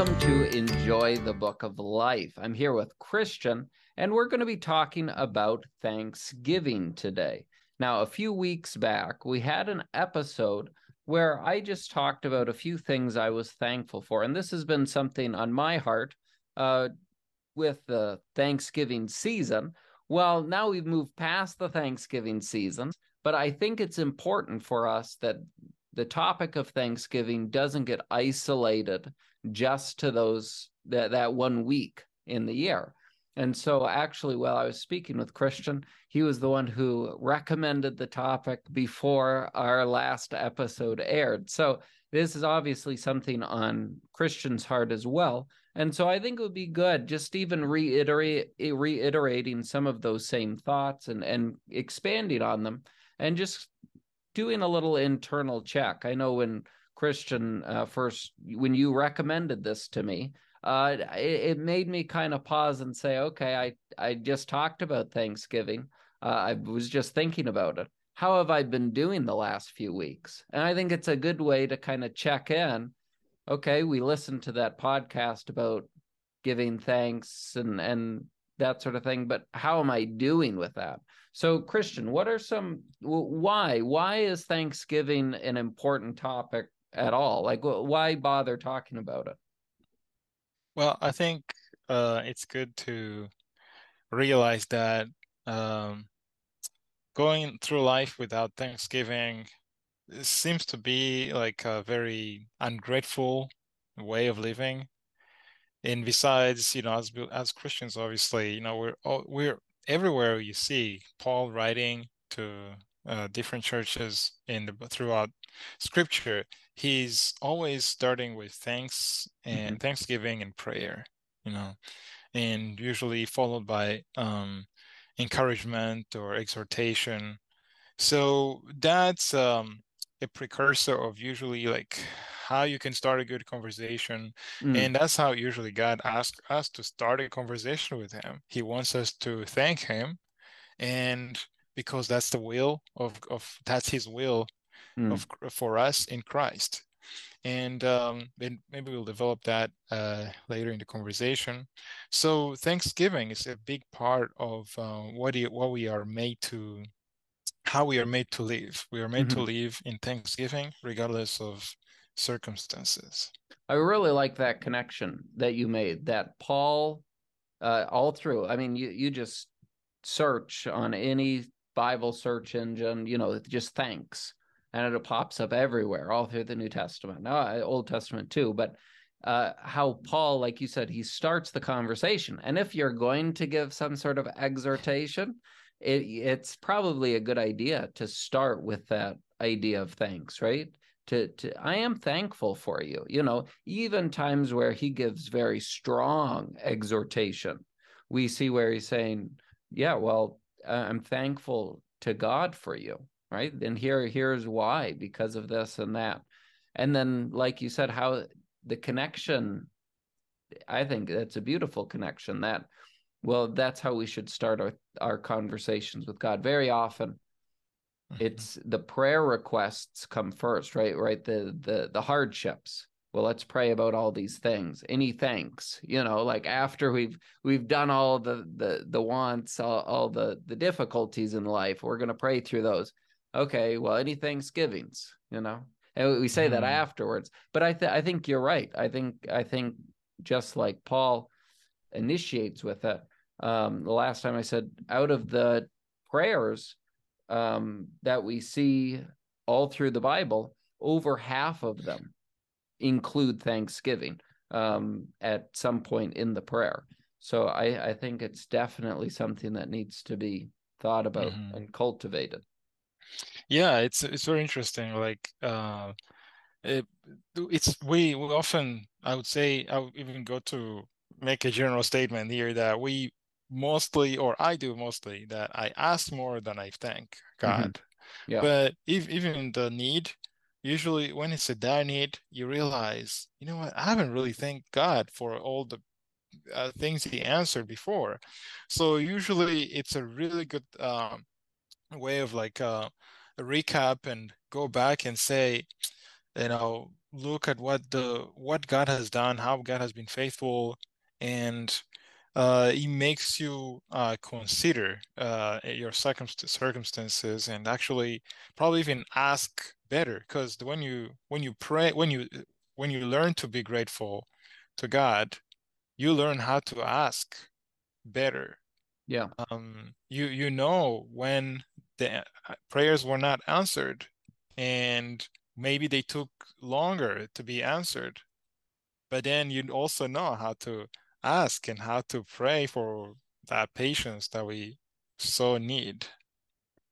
Welcome to Enjoy the Book of Life. I'm here with Christian, and we're going to be talking about Thanksgiving today. Now, a few weeks back, we had an episode where I just talked about a few things I was thankful for. And this has been something on my heart uh, with the Thanksgiving season. Well, now we've moved past the Thanksgiving season, but I think it's important for us that the topic of Thanksgiving doesn't get isolated just to those that, that one week in the year. And so, actually, while I was speaking with Christian, he was the one who recommended the topic before our last episode aired. So, this is obviously something on Christian's heart as well. And so, I think it would be good just even reiterate reiterating some of those same thoughts and and expanding on them, and just doing a little internal check. I know when Christian uh, first, when you recommended this to me, uh, it, it, made me kind of pause and say, okay, I, I just talked about Thanksgiving. Uh, I was just thinking about it. How have I been doing the last few weeks? And I think it's a good way to kind of check in. Okay, we listened to that podcast about giving thanks and and that sort of thing, but how am I doing with that? So, Christian, what are some why why is Thanksgiving an important topic at all? Like, why bother talking about it? Well, I think uh, it's good to realize that um, going through life without Thanksgiving seems to be like a very ungrateful way of living. And besides, you know, as as Christians, obviously, you know, we're all, we're everywhere you see Paul writing to uh, different churches in the throughout Scripture he's always starting with thanks and mm-hmm. thanksgiving and prayer you know and usually followed by um, encouragement or exhortation so that's um, a precursor of usually like how you can start a good conversation mm. and that's how usually god asks us to start a conversation with him he wants us to thank him and because that's the will of, of that's his will mm. of, for us in Christ. And um, maybe we'll develop that uh, later in the conversation. So Thanksgiving is a big part of uh, what, you, what we are made to, how we are made to live. We are made mm-hmm. to live in Thanksgiving, regardless of circumstances. I really like that connection that you made. That Paul, uh, all through. I mean, you you just search on any Bible search engine, you know, just thanks and it pops up everywhere, all through the New Testament, no, Old Testament too. But uh, how Paul, like you said, he starts the conversation, and if you're going to give some sort of exhortation, it, it's probably a good idea to start with that idea of thanks, right? To, to I am thankful for you. You know, even times where he gives very strong exhortation, we see where he's saying, "Yeah, well, I'm thankful to God for you." right? And here here's why because of this and that. And then like you said how the connection i think that's a beautiful connection that well that's how we should start our, our conversations with god. Very often mm-hmm. it's the prayer requests come first right? Right? The the the hardships well let's pray about all these things any thanks you know like after we've we've done all the the the wants all, all the the difficulties in life we're going to pray through those okay, well, any Thanksgivings, you know, and we say mm. that mm-hmm. afterwards. But I th- I think you're right. I think I think just like Paul initiates with it. Um, the last time I said, out of the prayers um, that we see all through the Bible, over half of them include Thanksgiving um, at some point in the prayer. So I, I think it's definitely something that needs to be thought about mm-hmm. and cultivated. Yeah, it's it's very interesting. Like uh, it, it's we we often I would say I would even go to make a general statement here that we mostly or I do mostly that I ask more than I thank mm-hmm. God. Mm-hmm. Yeah. But if, even the need, usually when it's a dire need, you realize, you know what, I haven't really thanked God for all the uh, things He answered before. So usually it's a really good um, way of like uh, recap and go back and say, you know, look at what the what God has done, how God has been faithful, and uh, it makes you uh, consider uh, your circumstances and actually probably even ask better. Because when you when you pray when you when you learn to be grateful to God, you learn how to ask better. Yeah. Um, you you know when the uh, prayers were not answered, and maybe they took longer to be answered, but then you also know how to ask and how to pray for that patience that we so need.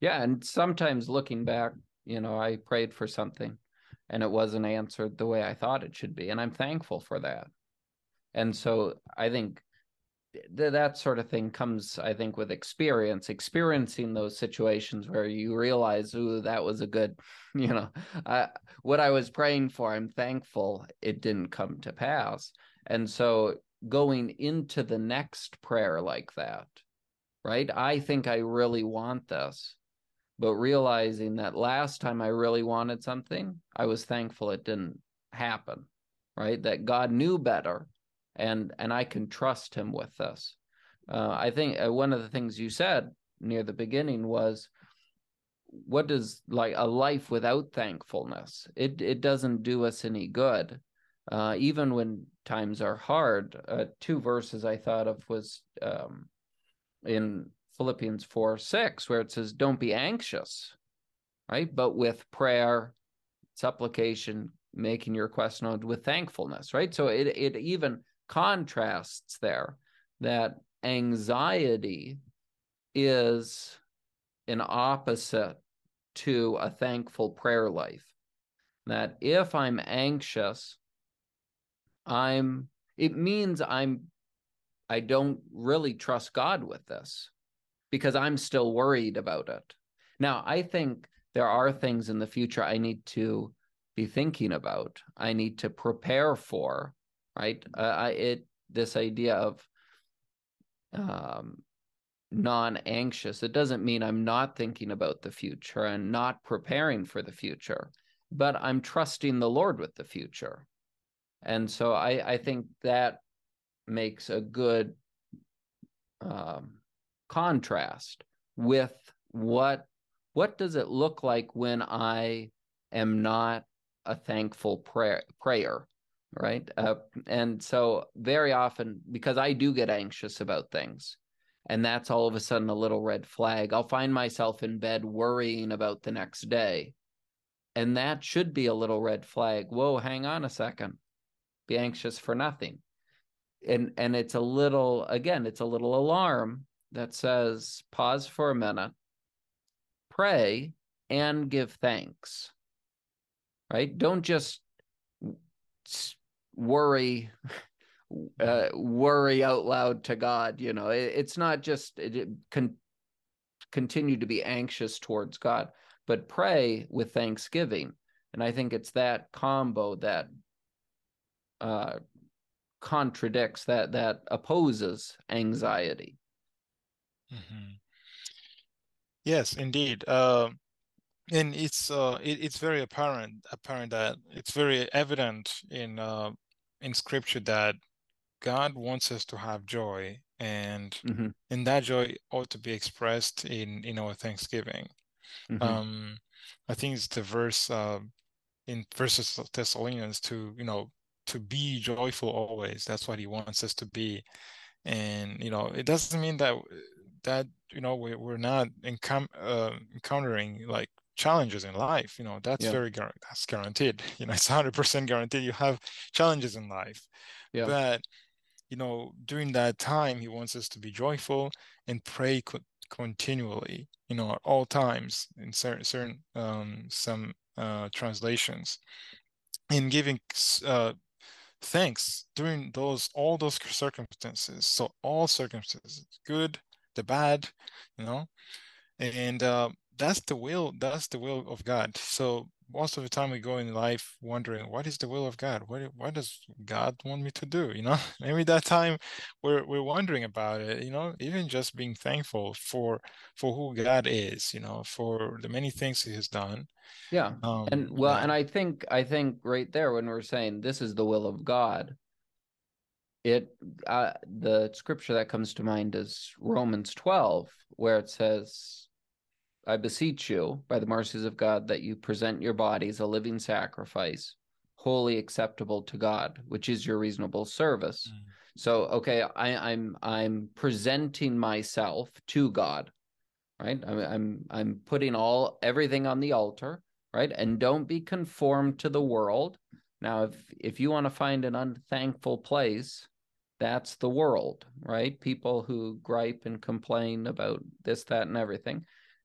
Yeah, and sometimes looking back, you know, I prayed for something and it wasn't answered the way I thought it should be, and I'm thankful for that. And so I think th- that sort of thing comes, I think, with experience, experiencing those situations where you realize, ooh, that was a good, you know, I, what I was praying for. I'm thankful it didn't come to pass. And so going into the next prayer like that, right? I think I really want this, but realizing that last time I really wanted something, I was thankful it didn't happen, right? That God knew better and and I can trust him with this. Uh, I think uh, one of the things you said near the beginning was what does like a life without thankfulness it it doesn't do us any good uh, even when times are hard. Uh, two verses I thought of was um, in Philippians 4 6, where it says, Don't be anxious, right? But with prayer, supplication, making your request known with thankfulness, right? So it, it even contrasts there that anxiety is an opposite to a thankful prayer life. That if I'm anxious, I'm it means I'm I don't really trust God with this because I'm still worried about it. Now, I think there are things in the future I need to be thinking about. I need to prepare for, right? Uh, I it this idea of um non-anxious. It doesn't mean I'm not thinking about the future and not preparing for the future, but I'm trusting the Lord with the future. And so I, I think that makes a good um, contrast with what what does it look like when I am not a thankful prayer prayer right? Uh, and so very often because i do get anxious about things and that's all of a sudden a little red flag i'll find myself in bed worrying about the next day and that should be a little red flag. Whoa hang on a second. Be anxious for nothing. And and it's a little again it's a little alarm that says pause for a minute. Pray and give thanks. Right? Don't just worry uh, worry out loud to god you know? It, it's not just it, it can continue to be anxious towards god but pray with thanksgiving. And i think it's that combo that uh, contradicts that that opposes anxiety. Mm-hmm. Yes, indeed. Uh, and it's uh, it, it's very apparent apparent that it's very evident in uh, in scripture that God wants us to have joy, and mm-hmm. and that joy ought to be expressed in in our thanksgiving. Mm-hmm. Um, I think it's the verse uh, in verses of Thessalonians to you know to be joyful always. That's what he wants us to be. And you know, it doesn't mean that that you know we, we're not encom- uh, encountering like challenges in life. You know, that's yeah. very that's guaranteed. You know, it's hundred percent guaranteed. You have challenges in life, yeah. but you know, during that time, he wants us to be joyful and pray co- continually. You know, at all times in certain certain um, some uh, translations, in giving uh, thanks during those all those circumstances so all circumstances good the bad you know and uh, that's the will that's the will of god so most of the time we go in life wondering what is the will of God? What what does God want me to do? You know, maybe that time we're we're wondering about it. You know, even just being thankful for for who God is. You know, for the many things He has done. Yeah, um, and well, yeah. and I think I think right there when we're saying this is the will of God, it uh, the scripture that comes to mind is Romans twelve, where it says I beseech you, by the mercies of God, that you present your bodies a living sacrifice, holy acceptable to God, which is your reasonable service. Mm. So, okay, I, I'm I'm presenting myself to God, right? I'm I'm I'm putting all everything on the altar, right? And don't be conformed to the world. Now, if if you want to find an unthankful place, that's the world, right? People who gripe and complain about this, that, and everything.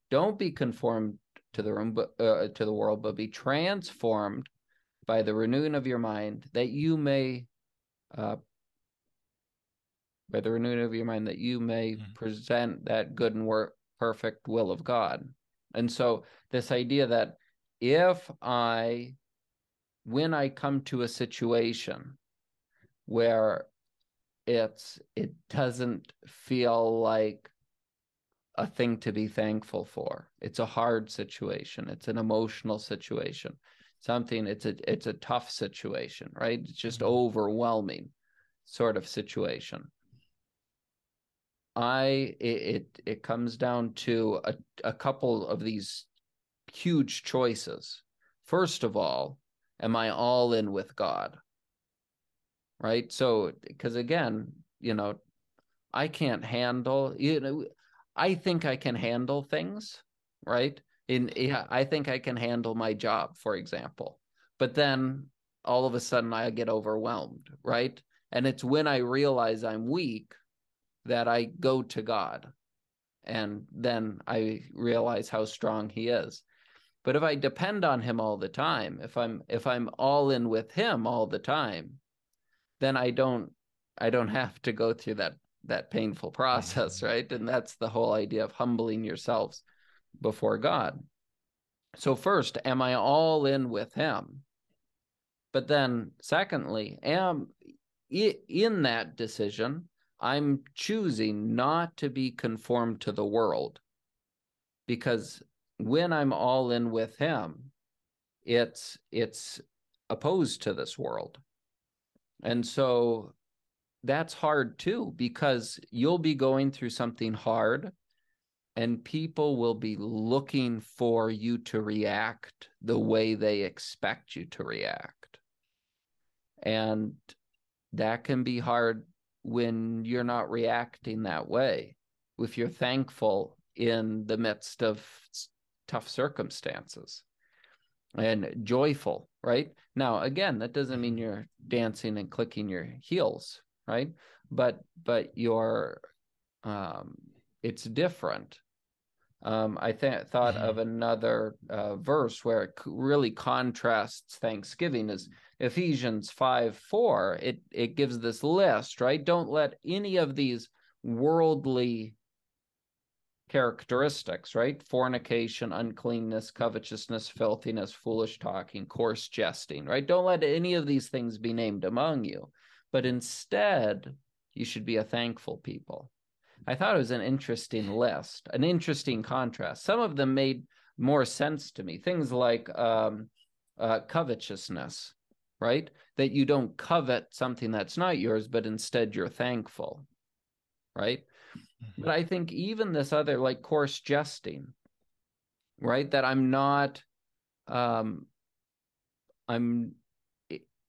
Don't be conformed to the room, but uh, to the world, but be transformed by the renewing of your mind, that you may, uh, by the renewing of your mind, that you may mm-hmm. present that good and work perfect will of God. And so, this idea that if I, when I come to a situation where it's it doesn't feel like a thing to be thankful for. It's a hard situation. It's an emotional situation. Something it's a it's a tough situation, right? It's just mm-hmm. overwhelming sort of situation. I it it, it comes down to a, a couple of these huge choices. First of all, am I all in with God? Right? So because again, you know, I can't handle, you know, I think I can handle things, right? In I think I can handle my job, for example. But then all of a sudden I get overwhelmed, right? And it's when I realize I'm weak that I go to God. And then I realize how strong he is. But if I depend on him all the time, if I'm if I'm all in with him all the time, then I don't I don't have to go through that that painful process, right? And that's the whole idea of humbling yourselves before God. So, first, am I all in with Him? But then, secondly, am in that decision, I'm choosing not to be conformed to the world because when I'm all in with Him, it's it's opposed to this world. And so that's hard too because you'll be going through something hard and people will be looking for you to react the way they expect you to react. And that can be hard when you're not reacting that way if you're thankful in the midst of tough circumstances and joyful right? Now again that doesn't mean you're dancing and clicking your heels right? But but your um it's different. Um i th- thought mm-hmm. of another uh, verse where it really contrasts thanksgiving is ephesians 5 4 it it gives this list right? Don't let any of these worldly characteristics, right? Fornication, uncleanness, covetousness, filthiness, foolish talking, coarse jesting, right? Don't let any of these things be named among you but instead, you should be a thankful people. I thought it was an interesting list, an interesting contrast. Some of them made more sense to me. Things like um, uh, covetousness, right? That you don't covet something that's not yours, but instead you're thankful, right? But I think even this other, like coarse jesting, right? That I'm not, um, I'm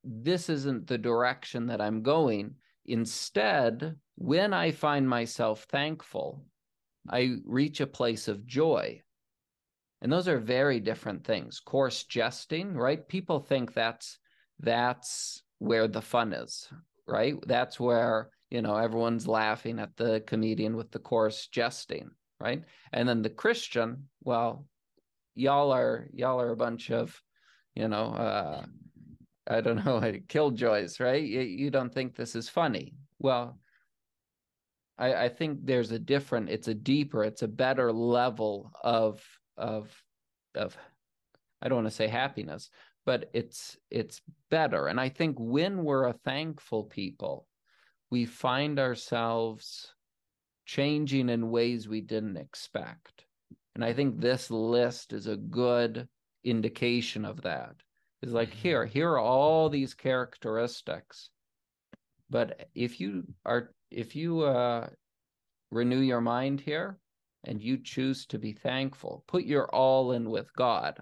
this isn't the direction that I'm going. Instead, when I find myself thankful, I reach a place of joy. And those are very different things. Coarse jesting, right? People think that's that's where the fun is, right? That's where, you know, everyone's laughing at the comedian with the coarse jesting, right? And then the Christian, well, y'all are y'all are a bunch of, you know, uh I don't know, killjoys, right? You, you don't think this is funny. Well, I, I think there's a different, it's a deeper, it's a better level of of of I don't want to say happiness, but it's it's better. And I think when we're a thankful people, we find ourselves changing in ways we didn't expect. And I think this list is a good indication of that. It's like mm-hmm. here, here are all these characteristics. But if you are if you uh renew your mind here and you choose to be thankful, put your all in with God,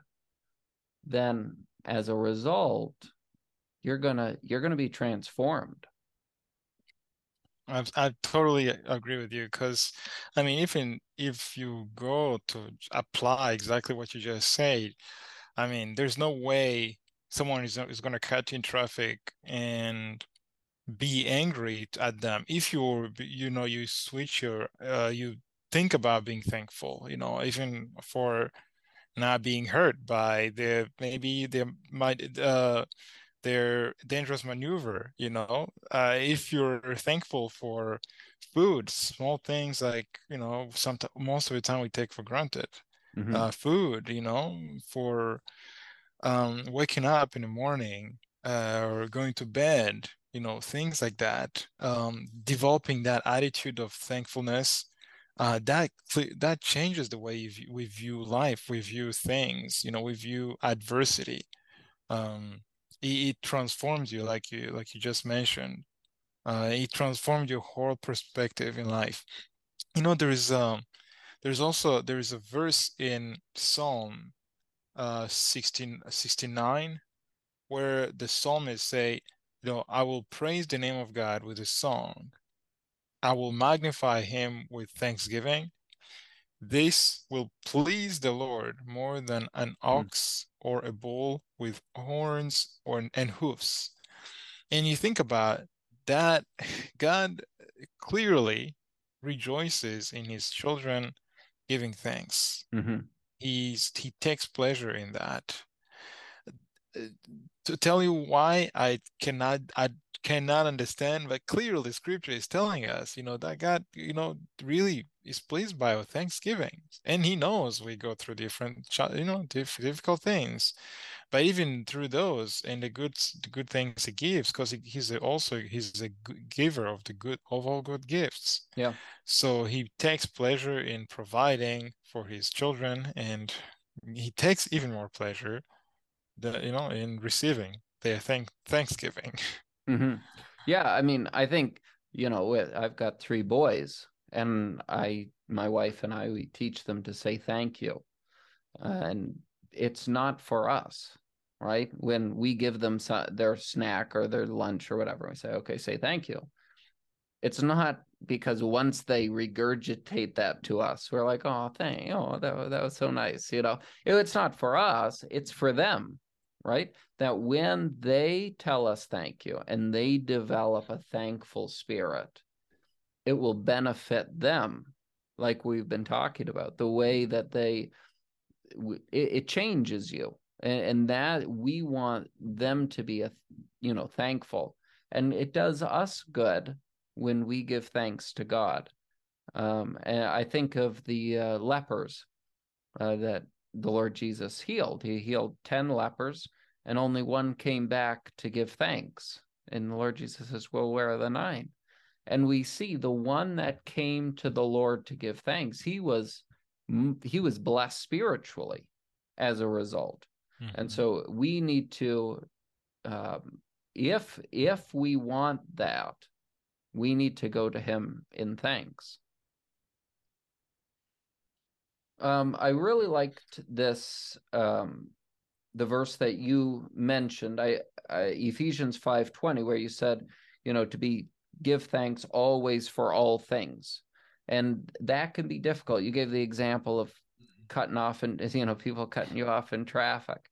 then as a result, you're gonna you're gonna be transformed. I, I totally agree with you because, I mean, even if you go to apply exactly what you just said, I mean, there's no way someone is, is going to cut in traffic and be angry at them. If you're you know you switch your uh, you think about being thankful you know even for not being hurt by the maybe they might uh their dangerous maneuver you know uh, if you're thankful for food small things like you know some most of the time we take for granted mm-hmm. uh, food you know for um, waking up in the morning uh, or going to bed you know things like that um, developing that attitude of thankfulness uh, that that changes the way we view life we view things you know we view adversity um, it, it, transforms you like you like you just mentioned uh, it transforms your whole perspective in life you know there is um there's also there is a verse in psalm uh 16 69 where the psalmist say you know, I will praise the name of God with a song. I will magnify him with thanksgiving. This will please the Lord more than an hmm. ox mm. or a bull with horns or and hoofs. And you think about that, God clearly rejoices in his children giving thanks. Mm-hmm. He's he takes pleasure in that to tell you why I cannot I cannot understand, but clearly Scripture is telling us, you know, that God, you know, really is pleased by our thanksgiving, and He knows we go through different, you know, difficult things, but even through those and the good the good things He gives, because He's also He's a giver of the good of all good gifts. Yeah. So He takes pleasure in providing for His children, and He takes even more pleasure the you know in receiving their thank thanksgiving mm-hmm. yeah i mean i think you know i've got three boys and i my wife and i we teach them to say thank you. And it's not for us right? When we give them their snack or their lunch or whatever we say okay say thank you. It's not because once they regurgitate that to us we're like oh thank oh that, that was so nice you know? It's not for us it's for them right? That when they tell us thank you and they develop a thankful spirit, it will benefit them, like we've been talking about, the way that they, it, it changes you. And, and that we want them to be, a, you know, thankful. And it does us good when we give thanks to God. Um, and I think of the uh, lepers uh, that the Lord Jesus healed. He healed 10 lepers, and only one came back to give thanks. And the Lord Jesus says, Well, where are the nine? And we see the one that came to the Lord to give thanks, he was he was blessed spiritually as a result. Mm-hmm. And so we need to um, if if we want that, we need to go to him in thanks. Um, I really liked this um, the verse that you mentioned, I, I Ephesians five twenty, where you said, you know, to be give thanks always for all things, and that can be difficult. You gave the example of cutting off and you know people cutting you off in traffic,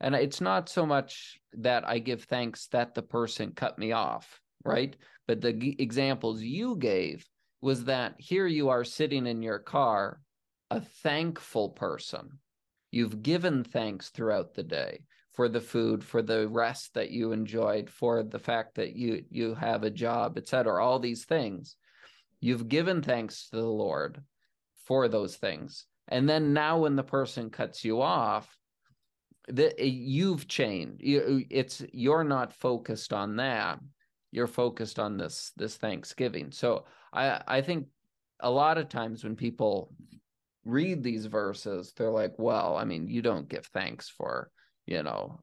and it's not so much that I give thanks that the person cut me off, right? But the g- examples you gave was that here you are sitting in your car a thankful person. You've given thanks throughout the day for the food, for the rest that you enjoyed, for the fact that you you have a job, etc. All these things. You've given thanks to the Lord for those things. And then now when the person cuts you off, that you've changed. You, It's you're not focused on that. You're focused on this this Thanksgiving. So I I think a lot of times when people read these verses, they're like, well, I mean, you don't give thanks for, you know,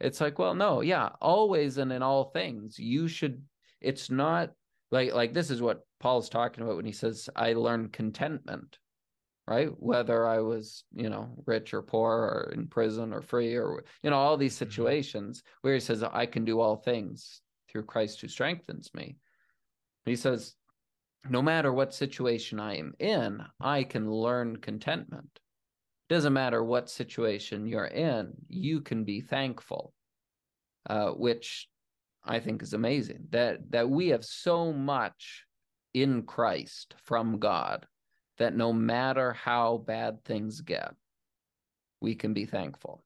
it's like, well, no, yeah, always and in all things, you should, it's not like, like this is what Paul's talking about when he says, I learned contentment right? Whether I was, you know, rich or poor or in prison or free or, you know, all these mm-hmm. situations where he says, I can do all things through Christ who strengthens me. He says, no matter what situation I am in, I can learn contentment. Doesn't matter what situation you're in, you can be thankful, uh, which I think is amazing. That that we have so much in Christ from God that no matter how bad things get, we can be thankful.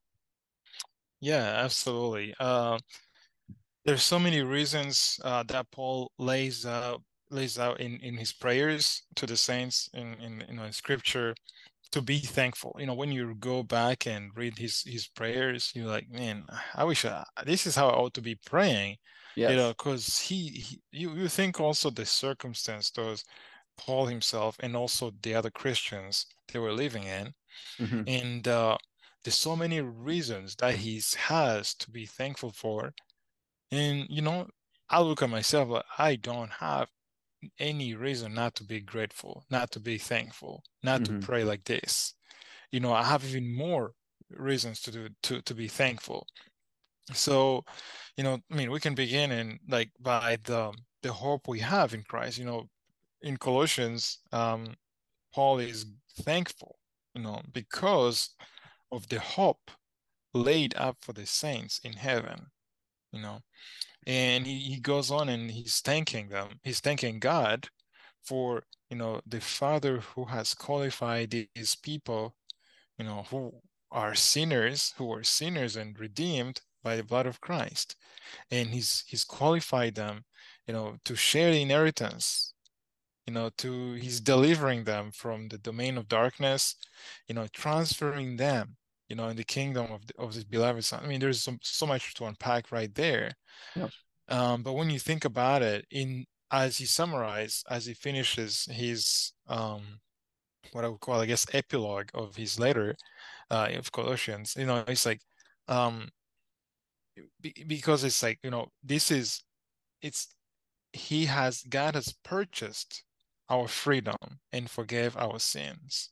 Yeah, absolutely. Uh, there's so many reasons uh, that Paul lays out lays out in, in his prayers to the saints in, in you know in scripture to be thankful. You know, when you go back and read his his prayers, you're like, man, I wish I, this is how I ought to be praying. Yes. You know, because he, he you you think also the circumstance those Paul himself and also the other Christians they were living in. Mm-hmm. And uh, there's so many reasons that he has to be thankful for. And, you know, I look at myself, like, I don't have any reason not to be grateful, not to be thankful, not mm-hmm. to pray like this. You know, I have even more reasons to do to to be thankful. So, you know, I mean, we can begin in like by the the hope we have in Christ. You know, in Colossians, um, Paul is thankful, you know, because of the hope laid up for the saints in heaven, you know. And he, he goes on and he's thanking them. He's thanking God for, you know, the Father who has qualified these people, you know, who are sinners, who are sinners and redeemed by the blood of Christ. And he's he's qualified them, you know, to share the inheritance you know to he's delivering them from the domain of darkness you know transferring them you know in the kingdom of, the, of his beloved son i mean there's so, so much to unpack right there yeah. um, but when you think about it in as he summarizes, as he finishes his um, what i would call i guess epilogue of his letter uh, of colossians you know it's like um, be, because it's like you know this is it's he has god has purchased our freedom and forgave our sins.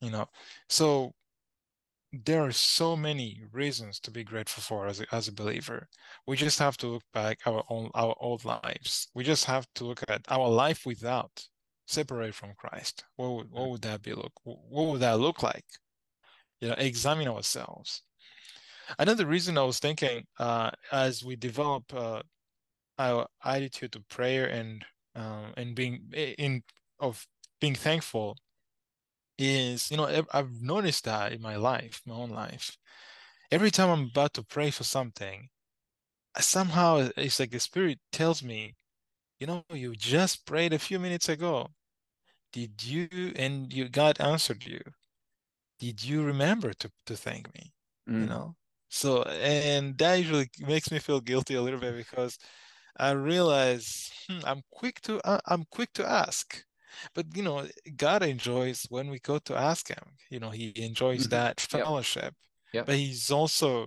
You know, so there are so many reasons to be grateful for as a, as a believer. We just have to look back our own our old lives. We just have to look at our life without separate from Christ. What would, what would that be look? What would that look like? You know, examine ourselves. Another reason I was thinking, uh, as we develop uh, our attitude to prayer and um, and being in of being thankful is you know I've noticed that in my life, my own life. Every time I'm about to pray for something, somehow it's like the spirit tells me, you know, you just prayed a few minutes ago. Did you and you God answered you? Did you remember to to thank me? Mm. You know, so and that usually makes me feel guilty a little bit because I realize hmm, I'm quick to uh, I'm quick to ask, but you know God enjoys when we go to ask Him. You know He enjoys mm-hmm. that fellowship. Yep. Yep. But He's also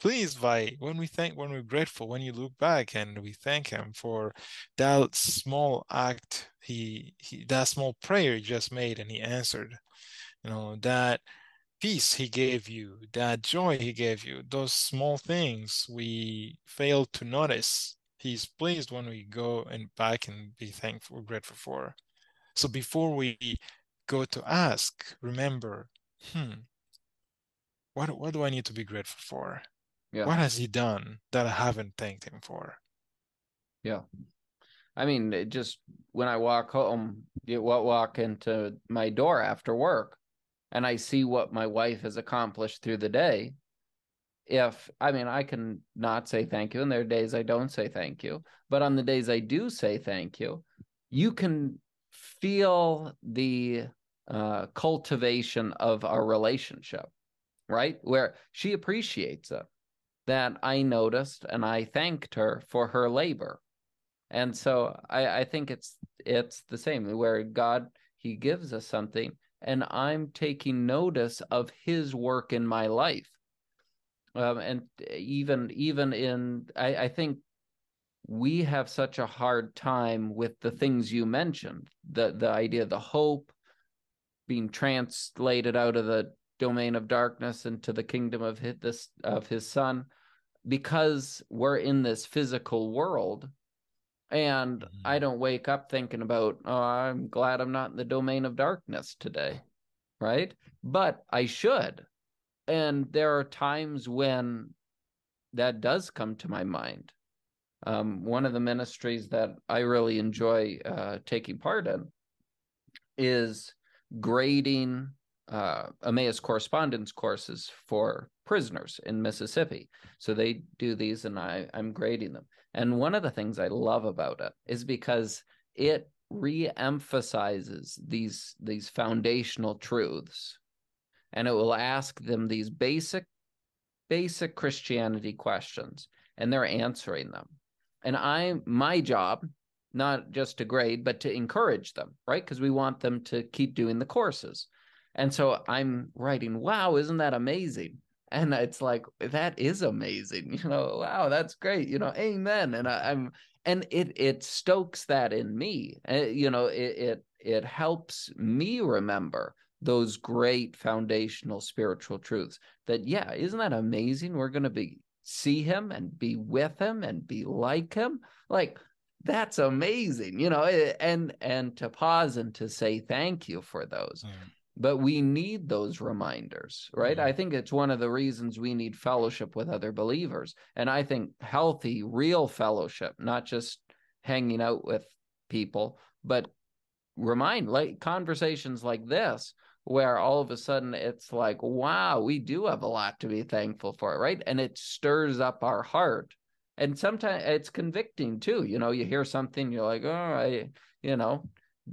pleased by when we thank when we're grateful when you look back and we thank Him for that small act He, he that small prayer He just made and He answered. You know that peace he gave you, that joy he gave you, those small things we fail to notice he's pleased when we go and back and be thankful, grateful for. So before we go to ask, remember, hmm, what what do I need to be grateful for? Yeah. What has he done that I haven't thanked him for? Yeah. I mean, it just when I walk home, you walk into my door after work and I see what my wife has accomplished through the day, if I mean I can not say thank you, and there are days I don't say thank you, but on the days I do say thank you, you can feel the uh, cultivation of our relationship. right? Where she appreciates it that I noticed and I thanked her for her labor. And so I, I think it's it's the same where God he gives us something and I'm taking notice of his work in my life. Um, and even even in I, I think we have such a hard time with the things you mentioned the the idea the hope being translated out of the domain of darkness into the kingdom of his, this of his son because we're in this physical world. And mm-hmm. i don't wake up thinking about oh i'm glad i'm not in the domain of darkness today right? But i should. And there are times when that does come to my mind um, one of the ministries that i really enjoy uh, taking part in is grading uh, Emmaus correspondence courses for prisoners in Mississippi. So they do these, and I, I'm grading them. And one of the things I love about it is because it re-emphasizes these these foundational truths, and it will ask them these basic basic Christianity questions, and they're answering them. And I, my job not just to grade, but to encourage them, right? Because we want them to keep doing the courses. And so I'm writing, wow, isn't that amazing? And it's like, that is amazing. You know, wow, that's great. You know, amen. And I, am and it it stokes that in me. Uh, you know, it, it it helps me remember those great foundational spiritual truths that yeah isn't that amazing we're going to be see him and be with him and be like him like that's amazing you know eh, and and to pause and to say thank you for those mm. but we need those reminders right mm. i think it's one of the reasons we need fellowship with other believers and i think healthy real fellowship not just hanging out with people but remind like conversations like this where all of a sudden it's like wow we do have a lot to be thankful for right? And it stirs up our heart. And sometimes it's convicting too you know you hear something you're like oh i you know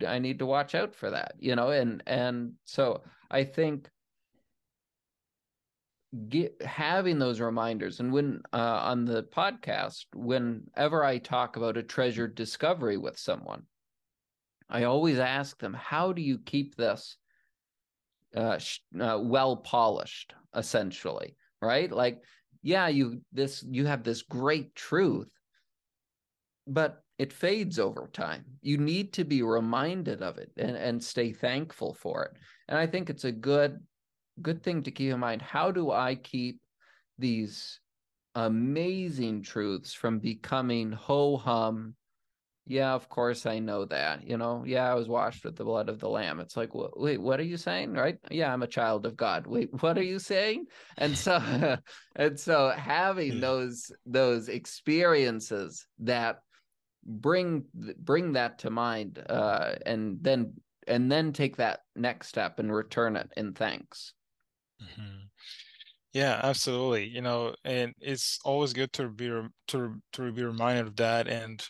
i need to watch out for that you know? And and so i think get having those reminders and when uh, on the podcast whenever i talk about a treasured discovery with someone i always ask them how do you keep this uh, uh, well polished essentially right like yeah, you this you have this great truth, but it fades over time. You need to be reminded of it and, and stay thankful for it. And I think it's a good good thing to keep in mind. How do I keep these amazing truths from becoming ho hum yeah, of course I know that. You know, yeah, I was washed with the blood of the lamb. It's like, wait, what are you saying? Right? Yeah, I'm a child of God. Wait, what are you saying? And so, and so having those those experiences that bring bring that to mind, uh, and then and then take that next step and return it in thanks. Mm-hmm. Yeah, absolutely. You know, and it's always good to be to to be reminded of that and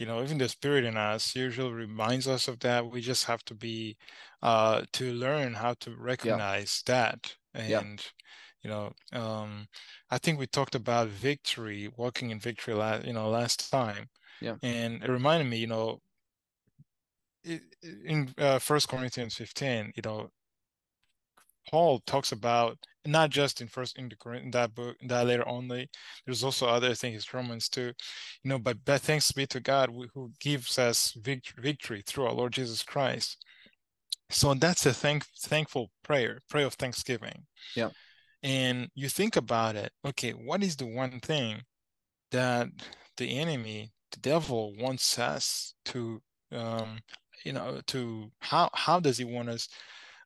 you know even the spirit in us usually reminds us of that we just have to be uh to learn how to recognize yeah. that and yeah. you know um i think we talked about victory walking in victory last you know last time yeah and it reminded me you know in uh, first corinthians 15 you know Paul talks about not just in first in, the, in that book in that letter only. There's also other things, Romans too, you know. But, but thanks be to God who gives us victory, victory through our Lord Jesus Christ. So that's a thank thankful prayer, prayer of thanksgiving. Yeah. And you think about it. Okay, what is the one thing that the enemy, the devil, wants us to, um, you know, to how how does he want us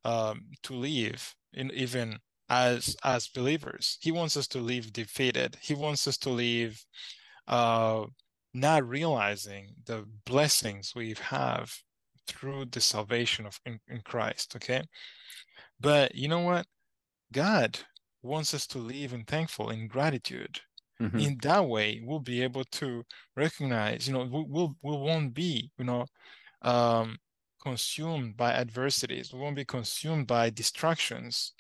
um, to live in even as as believers. He wants us to live defeated. He wants us to live uh, not realizing the blessings we have through the salvation of in, in Christ. Okay, but you know what? God wants us to live in thankful in gratitude. Mm-hmm. In that way, we'll be able to recognize. You know, we, we'll we won't be. You know, um, consumed by adversities. We won't be consumed by distractions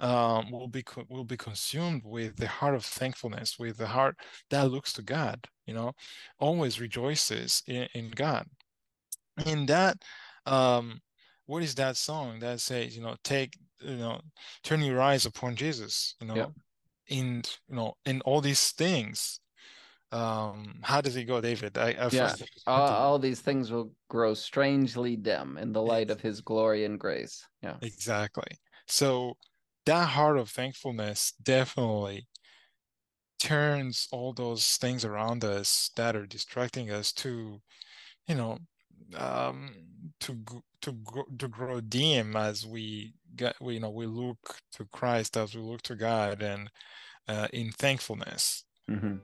um, will be will be consumed with the heart of thankfulness, with the heart that looks to God. You know, always rejoices in, in God. In that, um, what is that song that says, you know, take, you know, turn your eyes upon Jesus. You know, yep. in you know, in all these things, um how does it go david? I, I yeah all, all, these things will grow strangely dim in the light of his glory and grace. Yeah. Exactly. So that heart of thankfulness definitely turns all those things around us that are distracting us to you know um to to to grow dim as we get we you know we look to christ as we look to god and uh, in thankfulness. Mm-hmm.